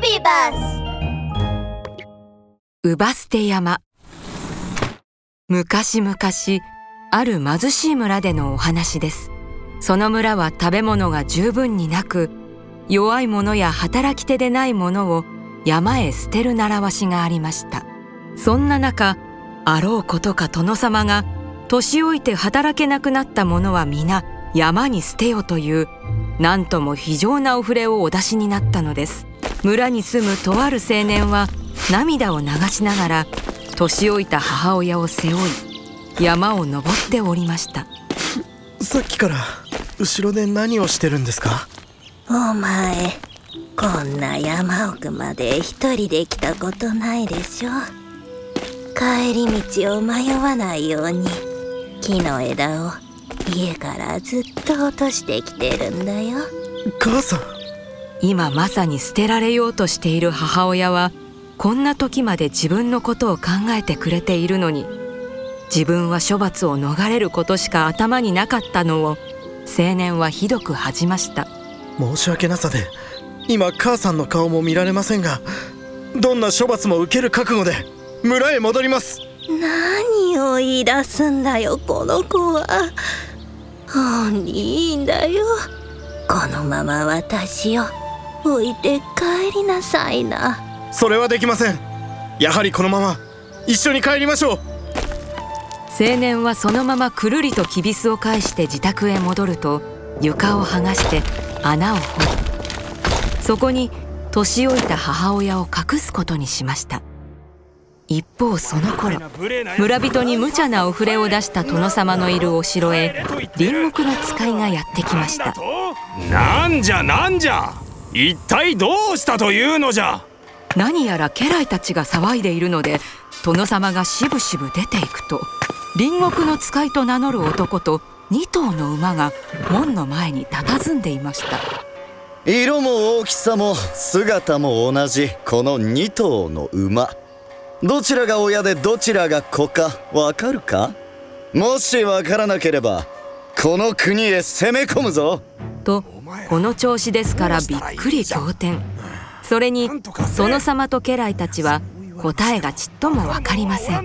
ビバスウバステ山。昔々ある貧しい村でのお話です。その村は食べ物が十分になく弱い者や働き手でない者を山へ捨てる習わしがありました。そんな中あろうことか殿様が年老いて働けなくなった者は皆山に捨てよという何とも非常なお触れをお出しになったのです。村に住むとある青年は涙を流しながら年老いた母親を背負い山を登っておりました。さっきから後ろで何をしてるんですか？お前こんな山奥まで一人で来たことないでしょ？帰り道を迷わないように木の枝を家からずっと落としてきてるんだよ。母さん今まさに捨てられようとしている母親はこんな時まで自分のことを考えてくれているのに自分は処罰を逃れることしか頭になかったのを青年はひどく恥じました。申し訳なさで今母さんの顔も見られませんがどんな処罰も受ける覚悟で村へ戻ります。何を言い出すんだよこの子は。ほんにいいんだよ。このまま私を置いて帰りなさいな。それはできません。やはりこのまま一緒に帰りましょう。青年はそのままくるりときびすを返して自宅へ戻ると床を剥がして穴を掘りそこに年老いた母親を隠すことにしました。一方その頃村人に無茶なお触れを出した殿様のいるお城へ隣国の使いがやってきました。なんじゃなんじゃ一体どうしたというのじゃ？何やら家来たちが騒いでいるので殿様がしぶしぶ出ていくと隣国の使いと名乗る男と2頭の馬が門の前に佇んでいました。色も大きさも姿も同じこの2頭の馬。どちらが親でどちらが子かわかるか？もしわからなければこの国へ攻め込むぞ。とこの調子ですからびっくり仰天。それに殿様と家来たちは答えがちっとも分かりません。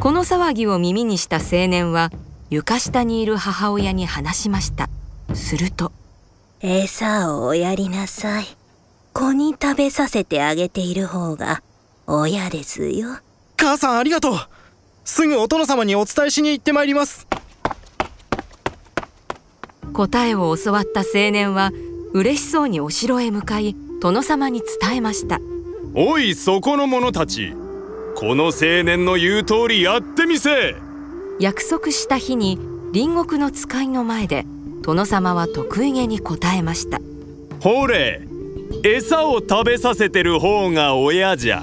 この騒ぎを耳にした青年は床下にいる母親に話しました。すると餌をおやりなさい。子に食べさせてあげている方が親ですよ。母さんありがとう。すぐお殿様にお伝えしに行ってまいります答えを教わった青年は嬉しそうにお城へ向かい殿様に伝えました。おいそこの者たち。この青年の言う通りやってみせ。約束した日に隣国の使いの前で殿様は得意げに答えました。ほれ餌を食べさせてる方が親じゃ。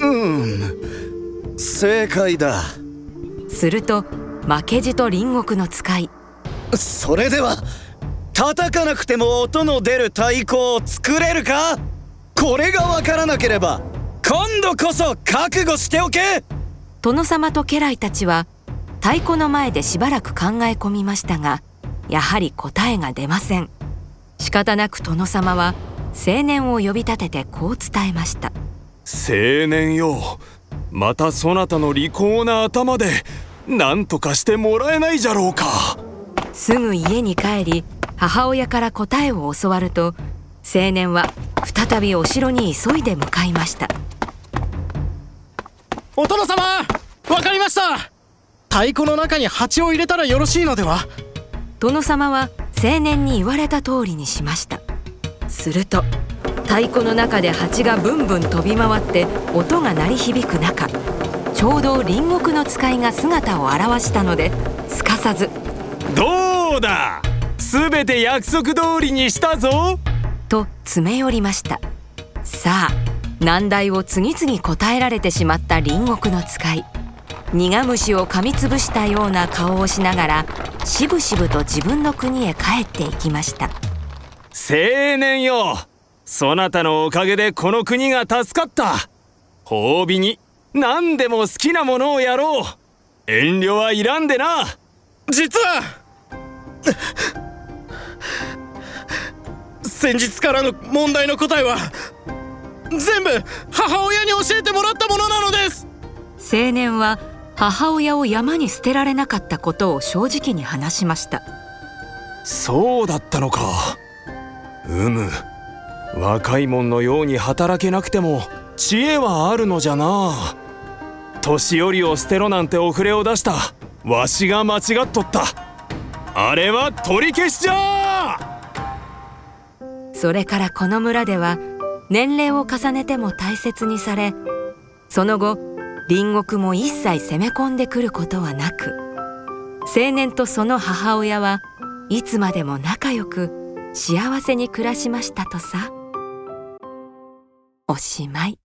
うん正解だ。すると負けじと隣国の使いそれでは叩かなくても音の出る太鼓を作れるか？これがわからなければ今度こそ覚悟しておけ！殿様と家来たちは太鼓の前でしばらく考え込みましたがやはり答えが出ません。仕方なく殿様は青年を呼び立ててこう伝えました。青年よまたそなたの利口な頭で何とかしてもらえないじゃろうかすぐ家に帰り母親から答えを教わると青年は再びお城に急いで向かいました。お殿様わかりました。太鼓の中に蜂を入れたらよろしいのでは？殿様は青年に言われた通りにしました。すると太鼓の中で蜂がブンブン飛び回って音が鳴り響く中ちょうど隣国の使いが姿を現したのですかさずどうだ？全て約束通りにしたぞ。と詰め寄りました。さあ難題を次々答えられてしまった隣国の使い。苦虫を噛みつぶしたような顔をしながらしぶしぶと自分の国へ帰っていきました。青年よ。そなたのおかげでこの国が助かった。褒美に何でも好きなものをやろう。遠慮はいらんでな。実は先日からの問題の答えは全部母親に教えてもらったものなのです。青年は母親を山に捨てられなかったことを正直に話しました。そうだったのか。うむ。若いもんのように働けなくても知恵はあるのじゃな。年寄りを捨てろなんてお触れを出した。わしが間違っとったあれは取り消しじゃ！それからこの村では年齢を重ねても大切にされその後隣国も一切攻め込んでくることはなく青年とその母親はいつまでも仲良く幸せに暮らしましたとさ。おしまい。